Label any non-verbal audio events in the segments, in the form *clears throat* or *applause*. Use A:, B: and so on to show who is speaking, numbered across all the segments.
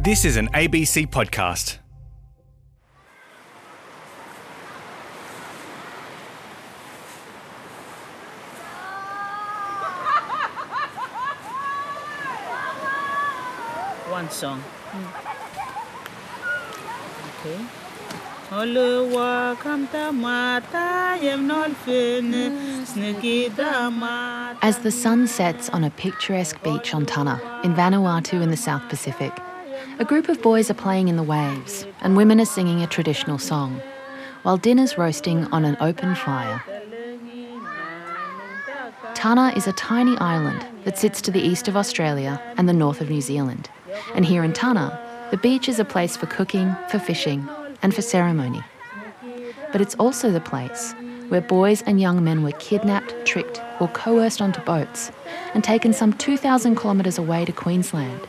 A: This is an ABC podcast.
B: One song. Okay. Oluwa kamta mata yem non fin.
C: As the sun sets on a picturesque beach on Tanna in Vanuatu in the South Pacific, a group of boys are playing in the waves and women are singing a traditional song, while dinner's roasting on an open fire. Tanna is a tiny island that sits to the east of Australia and the north of New Zealand. And here in Tanna, the beach is a place for cooking, for fishing, and for ceremony. But it's also the place where boys and young men were kidnapped, tricked, or coerced onto boats and taken some 2,000 kilometres away to Queensland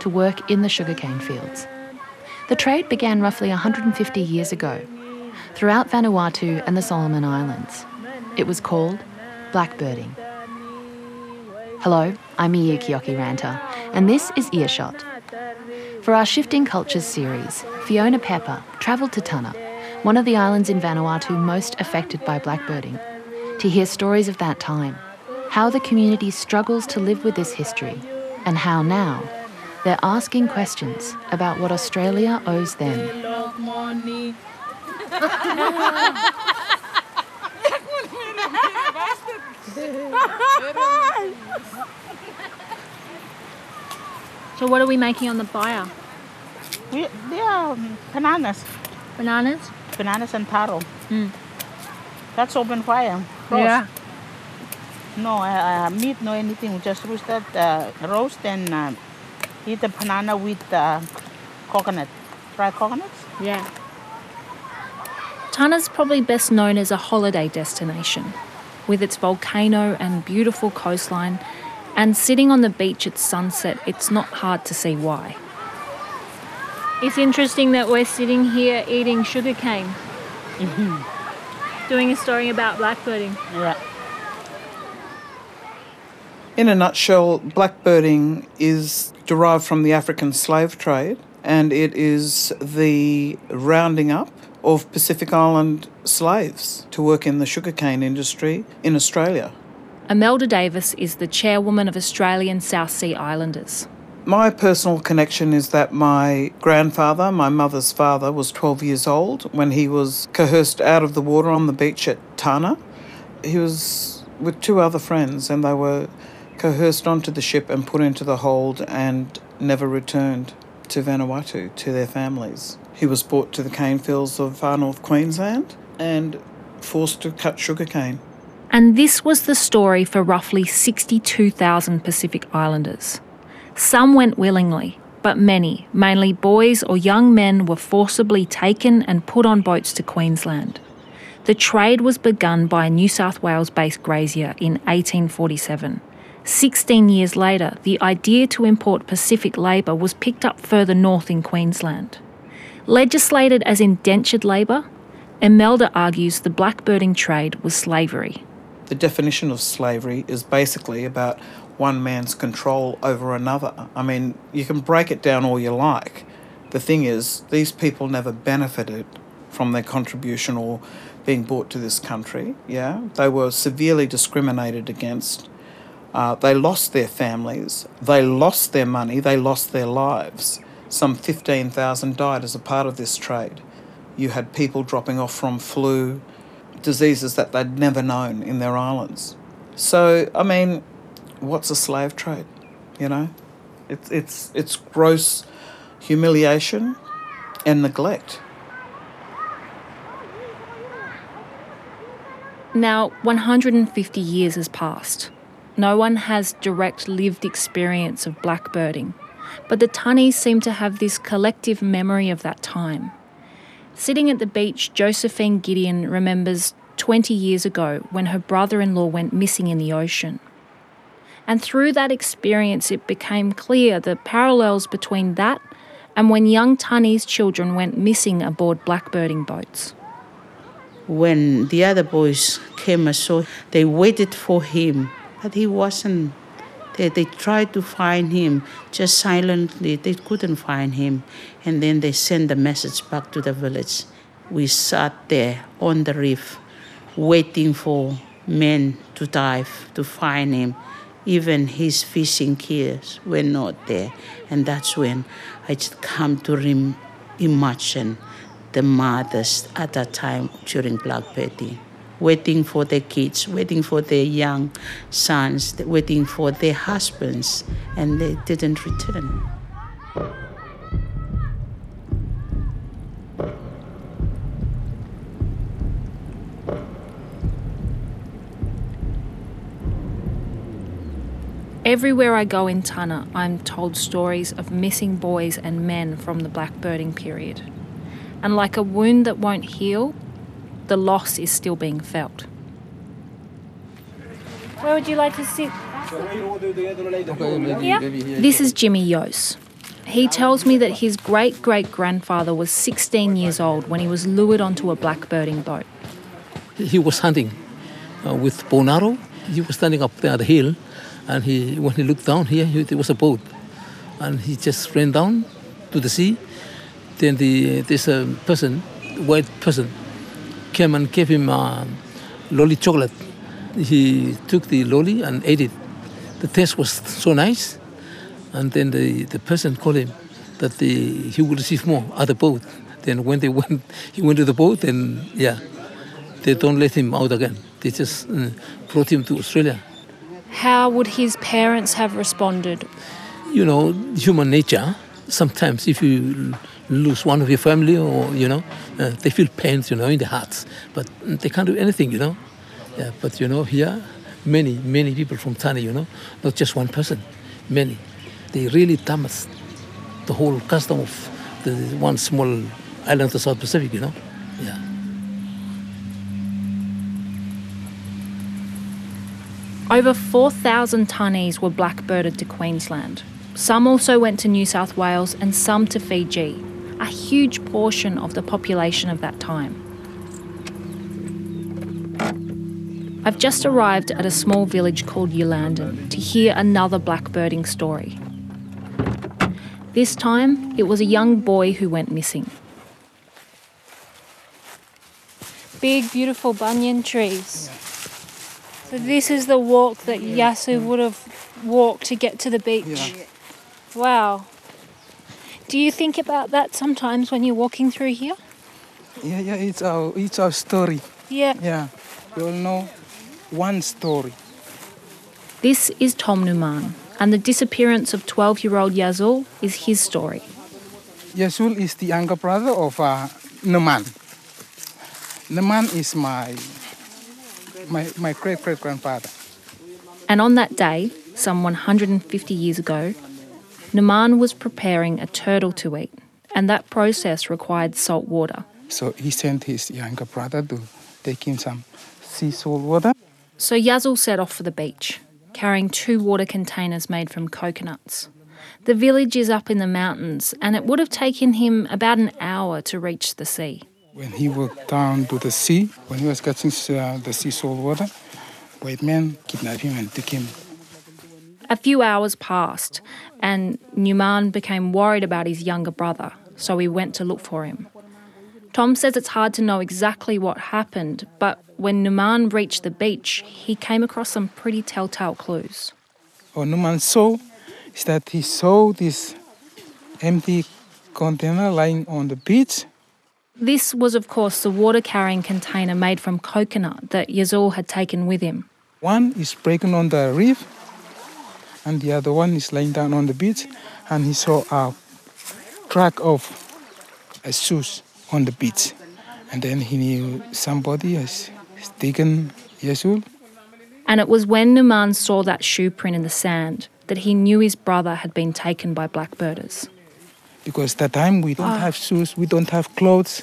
C: to work in the sugarcane fields. The trade began roughly 150 years ago throughout Vanuatu and the Solomon Islands. It was called blackbirding. Hello, I'm Miyuki Ranta, and this is Earshot. For our Shifting Cultures series, Fiona Pepper travelled to Tanna, one of the islands in Vanuatu most affected by blackbirding, to hear stories of that time, how the community struggles to live with this history, and how now they're asking questions about what Australia owes them.
D: So what are we making on the fire?
B: We, they are um, bananas.
D: Bananas?
B: Bananas and taro.
D: Mm.
B: That's open fire. Roast.
D: Yeah.
B: No uh, uh, meat, no anything. We just roast that, uh, roast and uh, eat the banana with uh, coconut. Dry coconuts.
D: Yeah. Tanna's probably best known as a holiday destination, with its volcano and beautiful coastline, and sitting on the beach at sunset, it's not hard to see why. It's interesting that we're sitting here eating sugarcane, *laughs* doing a story about blackbirding.
B: Yeah.
E: In a nutshell, blackbirding is derived from the African slave trade and it is the rounding up of Pacific Island slaves to work in the sugarcane industry in Australia.
D: Imelda Davis is the chairwoman of Australian South Sea Islanders.
E: My personal connection is that my grandfather, my mother's father, was 12 years old when he was coerced out of the water on the beach at Tana. He was with two other friends and they were coerced onto the ship and put into the hold and never returned to Vanuatu to their families. He was brought to the cane fields of far north Queensland and forced to cut sugarcane.
D: And this was the story for roughly 62,000 Pacific Islanders. Some went willingly, but many, mainly boys or young men, were forcibly taken and put on boats to Queensland. The trade was begun by a New South Wales based grazier in 1847. 16 years later, the idea to import Pacific labour was picked up further north in Queensland. Legislated as indentured labour, Imelda argues the blackbirding trade was slavery.
E: The definition of slavery is basically about one man's control over another. I mean, you can break it down all you like. The thing is, these people never benefited from their contribution or being brought to this country. Yeah, they were severely discriminated against. Uh, they lost their families, they lost their money, they lost their lives. Some 15,000 died as a part of this trade. You had people dropping off from flu, diseases that they'd never known in their islands. So, I mean, what's a slave trade? You know, it's it's it's gross humiliation and neglect.
D: Now, 150 years has passed. No one has direct lived experience of blackbirding, but the Tannese seem to have this collective memory of that time. Sitting at the beach, Josephine Gideon remembers 20 years ago when her brother in law went missing in the ocean. And through that experience, it became clear the parallels between that and when young Tannese children went missing aboard blackbirding boats.
B: When the other boys came ashore, they waited for him, but he wasn't They, they tried to find him just silently. They couldn't find him. And then they sent the message back to the village. We sat there on the reef waiting for men to dive to find him. Even his fishing gears were not there. And that's when I just come to imagine the mothers at that time during Blackbird waiting for their kids, waiting for their young sons, waiting for their husbands, and they didn't return.
D: Everywhere I go in Tana, I'm told stories of missing boys and men from the blackbirding period. And like a wound that won't heal, the loss is still being felt. Where would you like to sit? Yeah. This is Jimmy Yos. He tells me that his great great grandfather was 16 years old when he was lured onto a blackbirding boat.
F: He was hunting uh, with Bonaro. He was standing up there at the hill, and he when he looked down here, he, there was a boat, and he just ran down to the sea. Then the this uh, person, white person, came and gave him uh, lolly chocolate. He took the lolly and ate it. The taste was so nice. And then the, the person called him that the, he would receive more at the boat. Then when they *laughs* went, he went to the boat and yeah, they don't let him out again. They just uh, brought him to Australia.
D: How would his parents have responded?
F: You know, human nature. Sometimes if you lose one of your family or, you know, uh, they feel pains, you know, in their hearts. But they can't do anything, you know. Yeah, but, you know, here, many, many people from Tani, you know, not just one person, many. They really damage the whole custom of the one small island of the South Pacific, you know. Yeah.
D: Over 4,000 Tanis were blackbirded to Queensland. Some also went to New South Wales and some to Fiji, a huge portion of the population of that time. I've just arrived at a small village called Ulandan to hear another blackbirding story. This time, it was a young boy who went missing. Big, beautiful banyan trees. So this is the walk that Yasu would have walked to get to the beach. Wow. Do you think about that sometimes when you're walking through here?
G: Yeah, yeah, it's our it's our story.
D: Yeah.
G: Yeah, we all know one story.
D: This is Tom Numan, and the disappearance of 12 year old Yazul is his story.
G: Yasul is the younger brother of uh, Numan. Naman is my my my great great grandfather.
D: And on that day, some 150 years ago, Naman was preparing a turtle to eat, and that process required salt water.
G: So he sent his younger brother to take him some sea salt water.
D: So Yazul set off for the beach, carrying two water containers made from coconuts. The village is up in the mountains, and it would have taken him about an hour to reach the sea.
G: When he walked down to the sea, when he was catching uh, the sea salt water, white men kidnapped him and took him.
D: A few hours passed, and Numan became worried about his younger brother, so he went to look for him. Tom says it's hard to know exactly what happened, but when Numan reached the beach, he came across some pretty telltale clues.
G: What Numan saw is that he saw this empty container lying on the beach.
D: This was, of course, the water carrying container made from coconut that Yazul had taken with him.
G: One is breaking on the reef, and the other one is lying down on the beach, and he saw a track of a shoes on the beach. And then he knew somebody has taken Yasul.
D: And it was when Numan saw that shoe print in the sand that he knew his brother had been taken by blackbirders.
G: Because that time we don't ah. have shoes, we don't have clothes.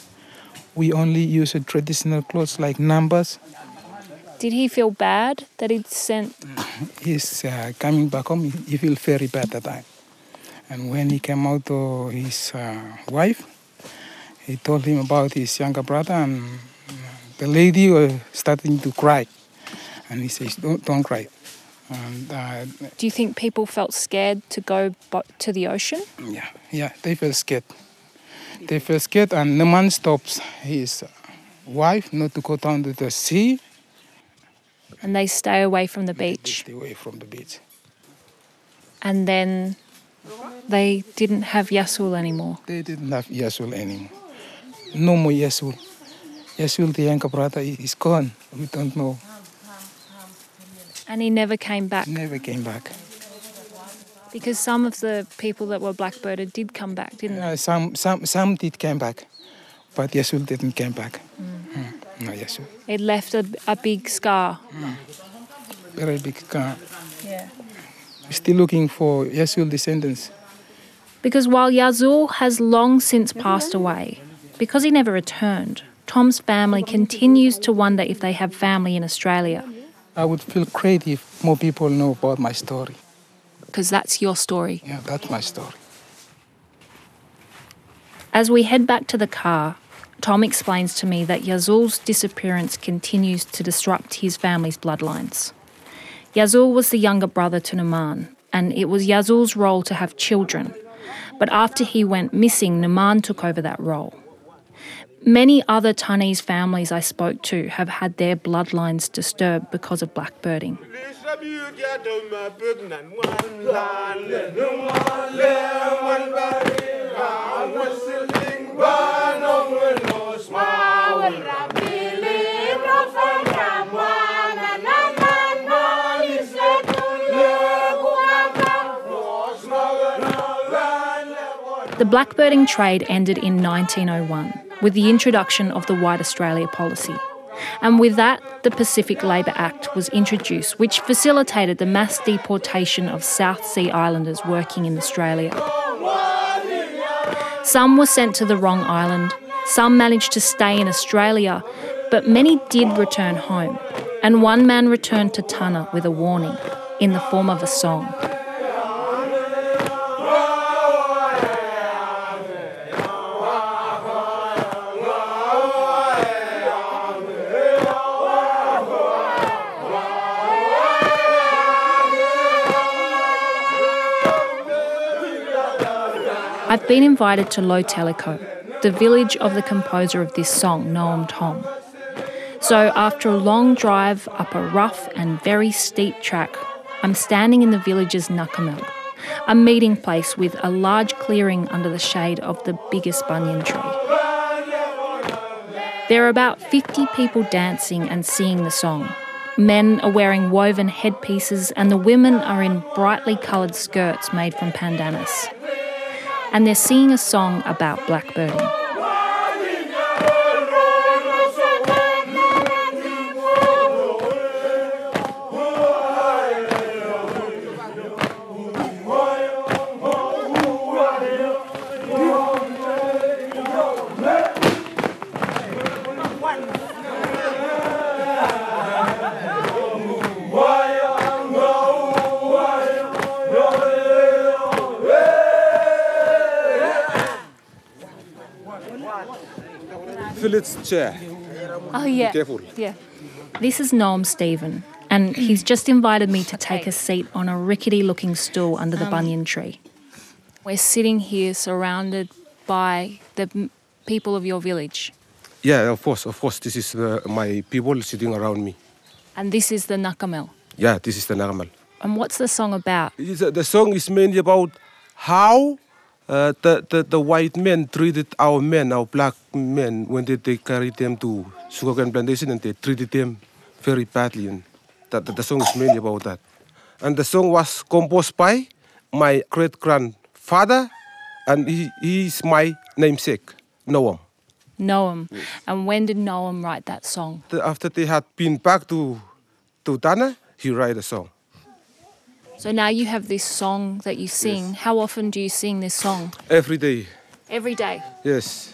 G: We only use a traditional clothes like numbers.
D: Did he feel bad that he'd sent? *coughs*
G: He's uh, coming back home. He feel very bad that time. And when he came out to his uh, wife, he told him about his younger brother, and the lady was starting to cry. And he says, "Don't, don't cry. And uh,
D: Do you think people felt scared to go to the ocean?
G: yeah, yeah, they felt scared. They felt scared, and the man stops his wife not to go down to the sea.
D: And they stay away from the
G: They
D: beach.
G: stay away from the beach.
D: And then they didn't have Yasul anymore.
G: They didn't have Yasul anymore. No more Yasul. Yasul, the younger brother, is gone. We don't know.
D: And he never came back
G: Never came back.
D: because some of the people that were blackbirded did come back, didn't they?
G: Uh, some, some, some did come back, but Yasul didn't come back. Mm. Oh, no Yasul.
D: It left a, a big scar. Mm.
G: Very big car.
D: Yeah.
G: We're still looking for Yasul descendants.
D: Because while Yazul has long since passed away, because he never returned, Tom's family continues to wonder if they have family in Australia.
G: I would feel great if more people know about my story.
D: Because that's your story.
G: Yeah, that's my story.
D: As we head back to the car, Tom explains to me that Yazul's disappearance continues to disrupt his family's bloodlines. Yazul was the younger brother to Naman, and it was Yazul's role to have children. But after he went missing, Naman took over that role. Many other Tanese families I spoke to have had their bloodlines disturbed because of blackbirding. The blackbirding trade ended in 1901 with the introduction of the White Australia policy. And with that, the Pacific Labour Act was introduced, which facilitated the mass deportation of South Sea Islanders working in Australia. Some were sent to the wrong island, some managed to stay in Australia, but many did return home. And one man returned to Tana with a warning in the form of a song. I've been invited to Low Teleco, the village of the composer of this song, Noam Tom. So, after a long drive up a rough and very steep track, I'm standing in the village's Nakamel, a meeting place with a large clearing under the shade of the biggest banyan tree. There are about 50 people dancing and singing the song. Men are wearing woven headpieces, and the women are in brightly coloured skirts made from pandanus and they're singing a song about blackbirding.
H: Village chair.
D: Oh, yeah.
H: careful.
D: Yeah. This is Noam Stephen, and he's just invited me to take a seat on a rickety looking stool under the banyan tree. We're sitting here surrounded by the people of your village,
H: Yeah, of course, of course. This is uh, my people sitting around me.
D: and this is the Nakamel.
H: Yeah, this is the normal.
D: And what's the song about?
H: It's, uh, the song is mainly about how uh, the, the, the white men treated our men, our black men, when they, they carried them to sugarcane plantation and they treated them very badly. And that, that the song is mainly about that. And the song was composed by my great grandfather, and he, he is my namesake, Noam.
D: Noam. And when did Noam write that song?
H: After they had been back to, to Tana, he wrote a song.
D: So now you have this song that you sing. How often do you sing this song?
H: Every day,
D: Every day.
H: yes.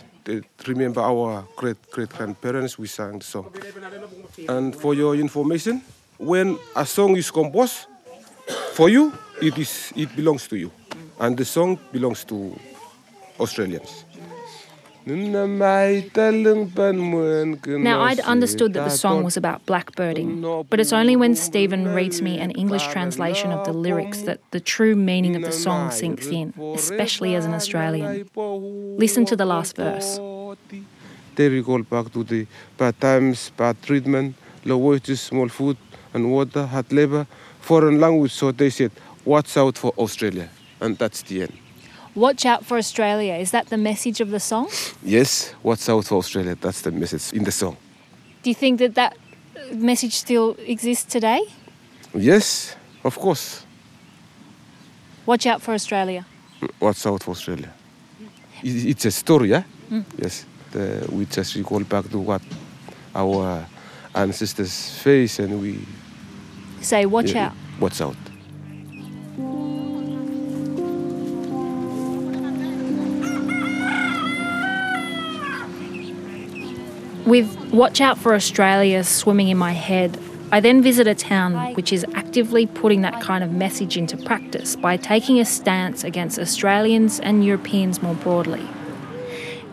H: Remember our great great grandparents, we sang the song. And for your information, when a song is composed for you, it is it belongs to you, and the song belongs to Australians.
D: Now, I'd understood that the song was about blackbirding, but it's only when Stephen reads me an English translation of the lyrics that the true meaning of the song sinks in, especially as an Australian. Listen to the last verse.
H: They recall back to the bad times, bad treatment, low wages, small food and water, hard labor, foreign language. So they said, watch out for Australia. And that's the end.
D: Watch out for Australia. Is that the message of the song?
H: Yes, watch out for Australia. That's the message in the song.
D: Do you think that that message still exists today?
H: Yes, of course.
D: Watch out for Australia.
H: Watch out for Australia. It's a story, yeah? Mm. Yes. The, we just recall back to what our ancestors faced and we
D: Say, watch
H: yeah,
D: out.
H: Watch out.
D: With Watch Out for Australia swimming in my head, I then visit a town which is actively putting that kind of message into practice by taking a stance against Australians and Europeans more broadly.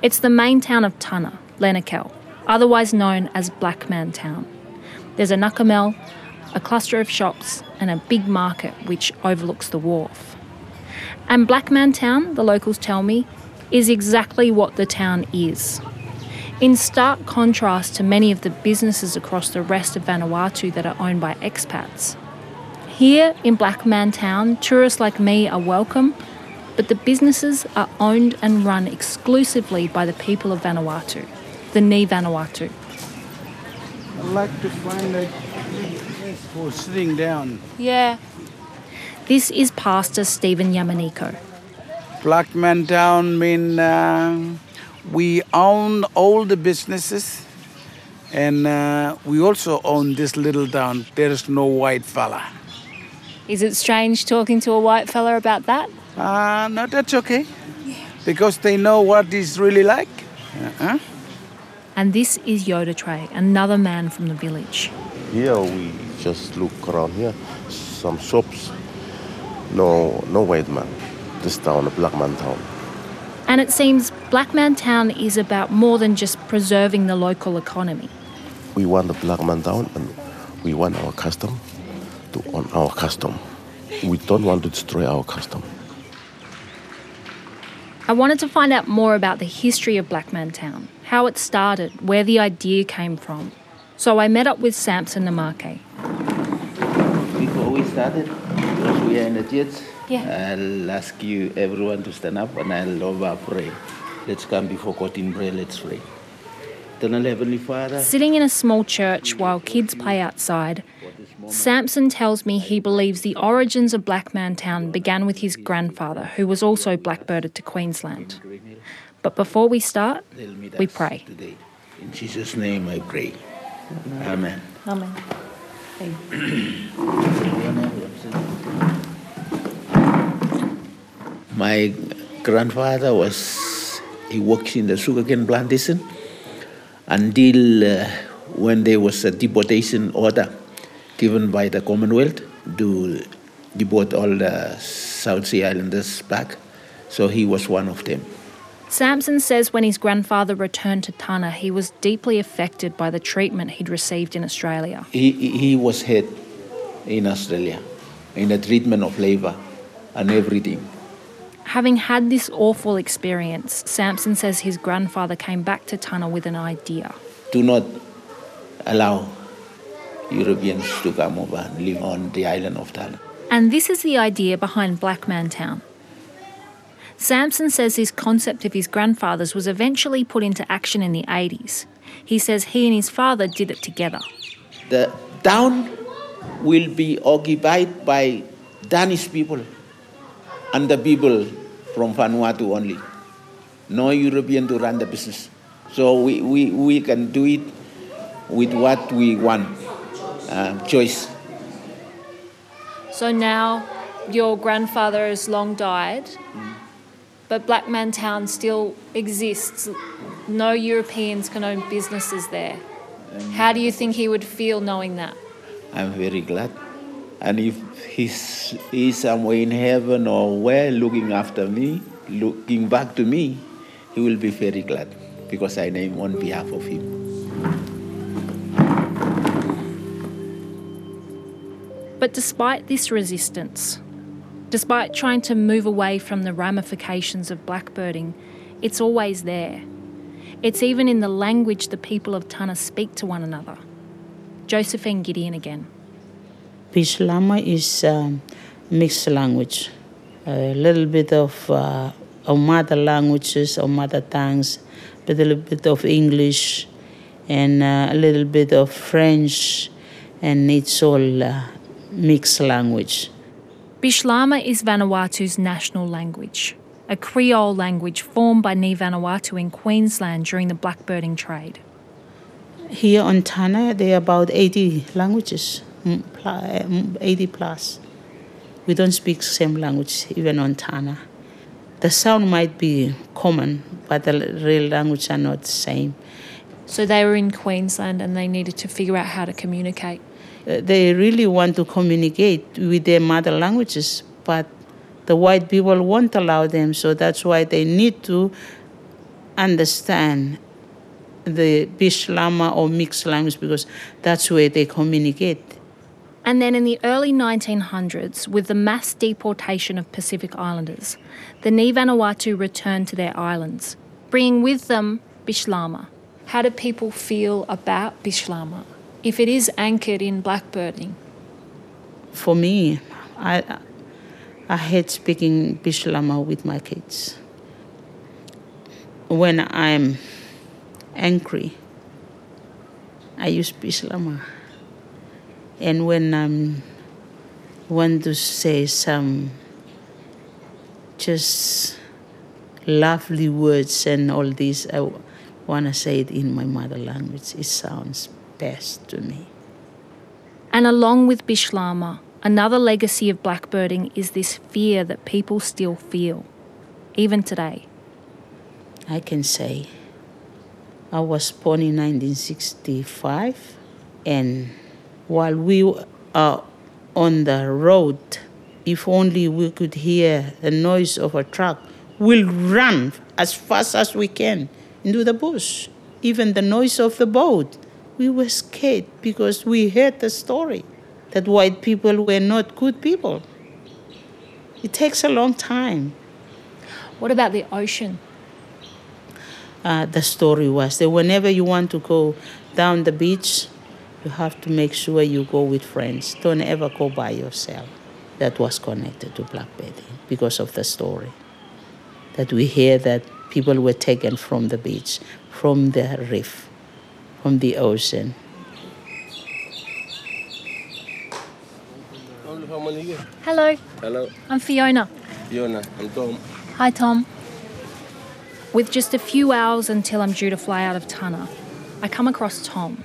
D: It's the main town of Tanna, Lenakel, otherwise known as Black Man Town. There's a Nakamel, a cluster of shops, and a big market which overlooks the wharf. And Black Man Town, the locals tell me, is exactly what the town is. In stark contrast to many of the businesses across the rest of Vanuatu that are owned by expats. Here in Black Man Town, tourists like me are welcome, but the businesses are owned and run exclusively by the people of Vanuatu, the Ni Vanuatu.
I: I'd like to find a place for sitting down.
D: Yeah. This is Pastor Stephen Yamaniko.
I: Black Man Town means. uh, we own all the businesses and uh, we also own this little town. There is no white fella.
D: Is it strange talking to a white fella about that?
I: Uh, no, that's okay. Because they know what it's really like. Uh-huh.
D: And this is Yoda Tray, another man from the village.
J: Here we just look around here, some shops. No, no white man. This town, a black man town.
D: And it seems Blackman Town is about more than just preserving the local economy.
J: We want the Blackman town, and we want our custom to own our custom. We don't want to destroy our custom.
D: I wanted to find out more about the history of Blackman Town, how it started, where the idea came from. So I met up with Samson Namake.
K: Before we started, because we are in the church,
D: Yeah.
K: I'll ask you everyone to stand up and I'll over pray. Let's come before God in prayer. Let's pray. Eternal Heavenly Father,
D: Sitting in a small church while kids play outside, Samson tells me he believes the origins of Black Man Town began with his grandfather, who was also blackbirded to Queensland. But before we start, we pray.
K: today. In Jesus' name I pray. Amen.
D: Amen. *clears throat*
K: My grandfather was, he worked in the sugarcane plantation until uh, when there was a deportation order given by the Commonwealth to deport all the South Sea Islanders back. So he was one of them.
D: Samson says when his grandfather returned to Tana, he was deeply affected by the treatment he'd received in Australia.
K: He, he was head in Australia in the treatment of labor and everything.
D: Having had this awful experience, Samson says his grandfather came back to Tana with an idea.
K: Do not allow Europeans to come over and live on the island of Tana.
D: And this is the idea behind Black Man Town. Samson says this concept of his grandfather's was eventually put into action in the 80s. He says he and his father did it together.
K: The town will be occupied by Danish people and the people from Vanuatu only. No European to run the business. So we, we, we can do it with what we want, uh, choice.
D: So now your grandfather has long died, but Black Man Town still exists. No Europeans can own businesses there. How do you think he would feel knowing that?
K: I'm very glad. And if he's, he's somewhere in heaven or where looking after me, looking back to me, he will be very glad because I name on behalf of him.
D: But despite this resistance, despite trying to move away from the ramifications of blackbirding, it's always there. It's even in the language the people of Tana speak to one another. Josephine Gideon again.
B: Bislama is um, mixed language, a little bit of uh, our mother languages, our mother tongues, but a little bit of English, and uh, a little bit of French, and it's all uh, mixed language.
D: Bislama is Vanuatu's national language, a Creole language formed by Ni Vanuatu in Queensland during the blackbirding trade.
B: Here on Tana, there are about 80 languages, 80 plus. We don't speak same language even on Tana. The sound might be common, but the real language are not the same.
D: So they were in Queensland and they needed to figure out how to communicate.
B: Uh, they really want to communicate with their mother languages, but the white people won't allow them. So that's why they need to understand the Bislama or mixed language because that's where they communicate.
D: And then in the early 1900s, with the mass deportation of Pacific Islanders, the Ni Vanuatu returned to their islands, bringing with them Bislama. How do people feel about Bislama if it is anchored in blackbirding?
B: For me, I, I hate speaking Bislama with my kids. When I'm angry, I use Bislama. And when um, I'm want to say some just lovely words and all this, I want to say it in my mother language. It sounds best to me.
D: And along with Bislama, another legacy of blackbirding is this fear that people still feel, even today.
B: I can say I was born in 1965, and while we are on the road, if only we could hear the noise of a truck, we'll run as fast as we can into the bush. Even the noise of the boat, we were scared because we heard the story that white people were not good people. It takes a long time.
D: What about the ocean?
B: uh, the story was that whenever you want to go down the beach, you have to make sure you go with friends. Don't ever go by yourself. That was connected to Black Betty because of the story. That we hear that people were taken from the beach, from the reef, from the ocean.
D: Hello,
L: Hello,
D: I'm Fiona.
L: Fiona. I'm Tom.
D: Hi, Tom. With just a few hours until I'm due to fly out of Tana, I come across Tom.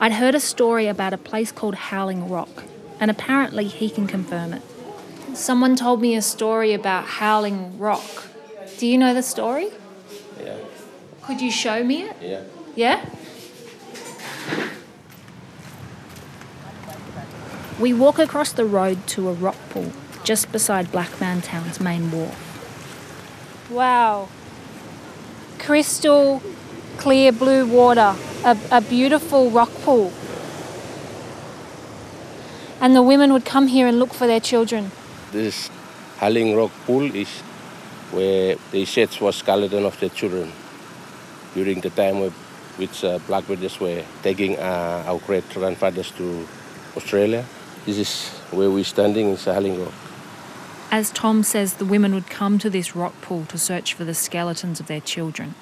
D: I'd heard a story about a place called Howling Rock, and apparently he can confirm it. Someone told me a story about Howling Rock. Do you know the story?
L: Yeah,
D: Could you show me it?
L: yeah.
D: Yeah? We walk across the road to a rock pool just beside Blackman Town's main wharf. Wow. Crystal clear blue water, a, a beautiful rock pool. And the women would come here and look for their children.
L: This Howling Rock Pool is where they search for skeleton of their children during the time of which uh, blackbirders were taking uh, our great grandfathers to Australia. This is where we're standing in Howling Rock.
D: As Tom says, the women would come to this rock pool to search for the skeletons of their children.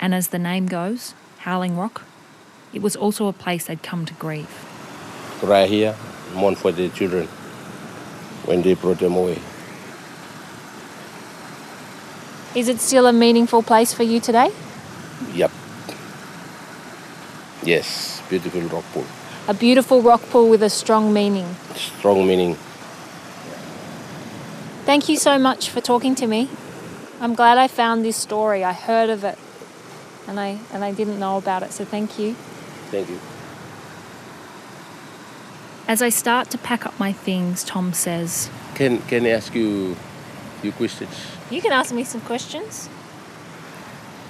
D: And as the name goes, Howling Rock, it was also a place they'd come to grieve.
L: Cry here, mourn for their children when they brought them away.
D: Is it still a meaningful place for you today?
L: Yep. Yes, beautiful rock pool.
D: A beautiful rock pool with a strong meaning.
L: Strong meaning.
D: Thank you so much for talking to me. I'm glad I found this story. I heard of it and I and I didn't know about it, so thank you.
L: Thank you.
D: As I start to pack up my things, Tom says,
L: Can can I ask you a few questions?
D: "You can ask me some questions."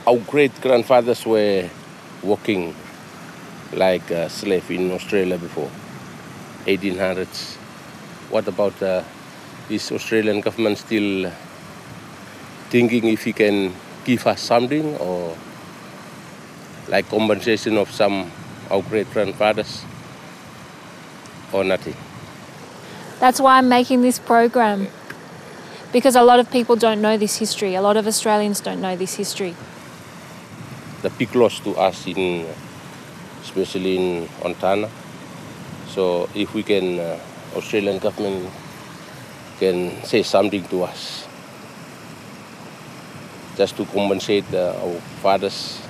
L: our great grandfathers were working like a slave in Australia before, 1800s. What about uh, is Australian government still thinking if he can give us something or like compensation of some our great grandfathers or nothing?
D: That's why I'm making this program. Because a lot of people don't know this history. A lot of Australians don't know this history.
L: The big loss to us in, especially in Ontana. So if we can, uh, Australian government can say something to us, just to compensate uh, our fathers.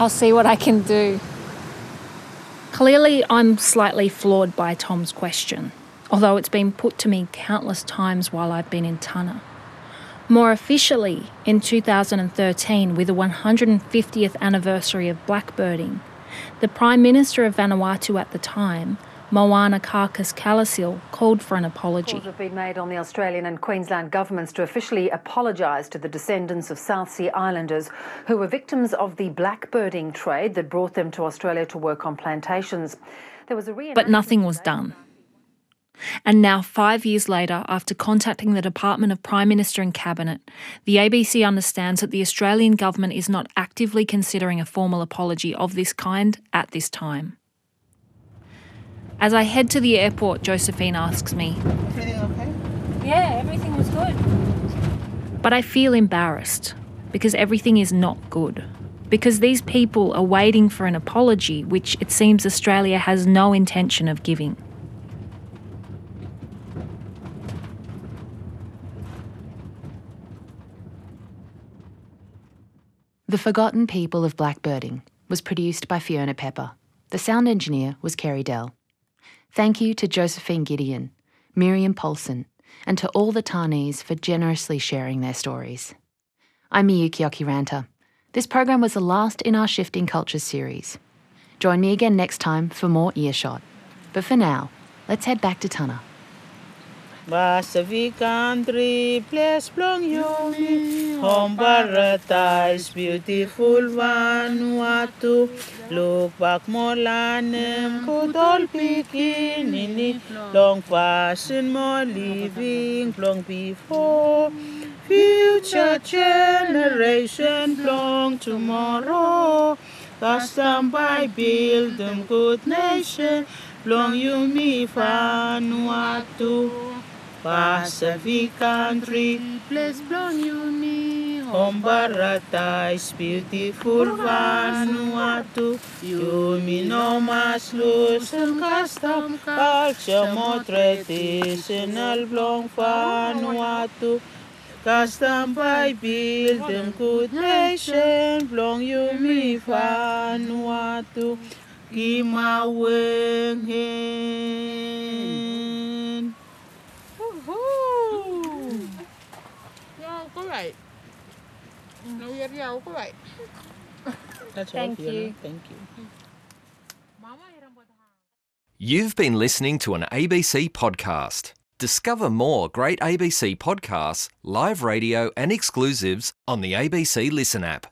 D: I'll see what I can do. Clearly, I'm slightly flawed by Tom's question, although it's been put to me countless times while I've been in Tanna. More officially, in 2013, with the 150th anniversary of blackbirding, the Prime Minister of Vanuatu at the time, Moana Carcasses Kalosil, called for an apology.
M: Calls have been made on the Australian and Queensland governments to officially apologise to the descendants of South Sea Islanders who were victims of the blackbirding trade that brought them to Australia to work on plantations. There was a
D: But nothing was done. And now, five years later, after contacting the Department of Prime Minister and Cabinet, the ABC understands that the Australian government is not actively considering a formal apology of this kind at this time. As I head to the airport, Josephine asks me,
B: Everything okay?
D: Yeah, everything was good. But I feel embarrassed because everything is not good. Because these people are waiting for an apology, which it seems Australia has no intention of giving.
C: The Forgotten People of Blackbirding was produced by Fiona Pepper. The sound engineer was Kerry Dell. Thank you to Josephine Gideon, Miriam Paulson, and to all the Tannese for generously sharing their stories. I'm Miyuki Jokiranta. This program was the last in our Shifting Cultures series. Join me again next time for more Earshot. But for now, let's head back to Tana.
B: Vasavi country, place blong yomi, home paradise, beautiful Vanuatu. Look back Molanem, good old beginning, long fashion, more living, long before. Future generation, long tomorrow. Custom by build them good nation, long you me Vanuatu. Pacific country, place me. Home paradise, beautiful Vanuatu. You me no mas lose and custom culture, more traditional blong Vanuatu. Custom by building good nation, blong you me Vanuatu. Gimaweng hen.
N: Yeah, all right. No, yeah, yeah, all right.
B: That's
D: Thank
B: all, Fiona.
D: you.
B: Thank you.
A: You've been listening to an ABC podcast. Discover more great ABC podcasts, live radio, and exclusives on the ABC Listen app.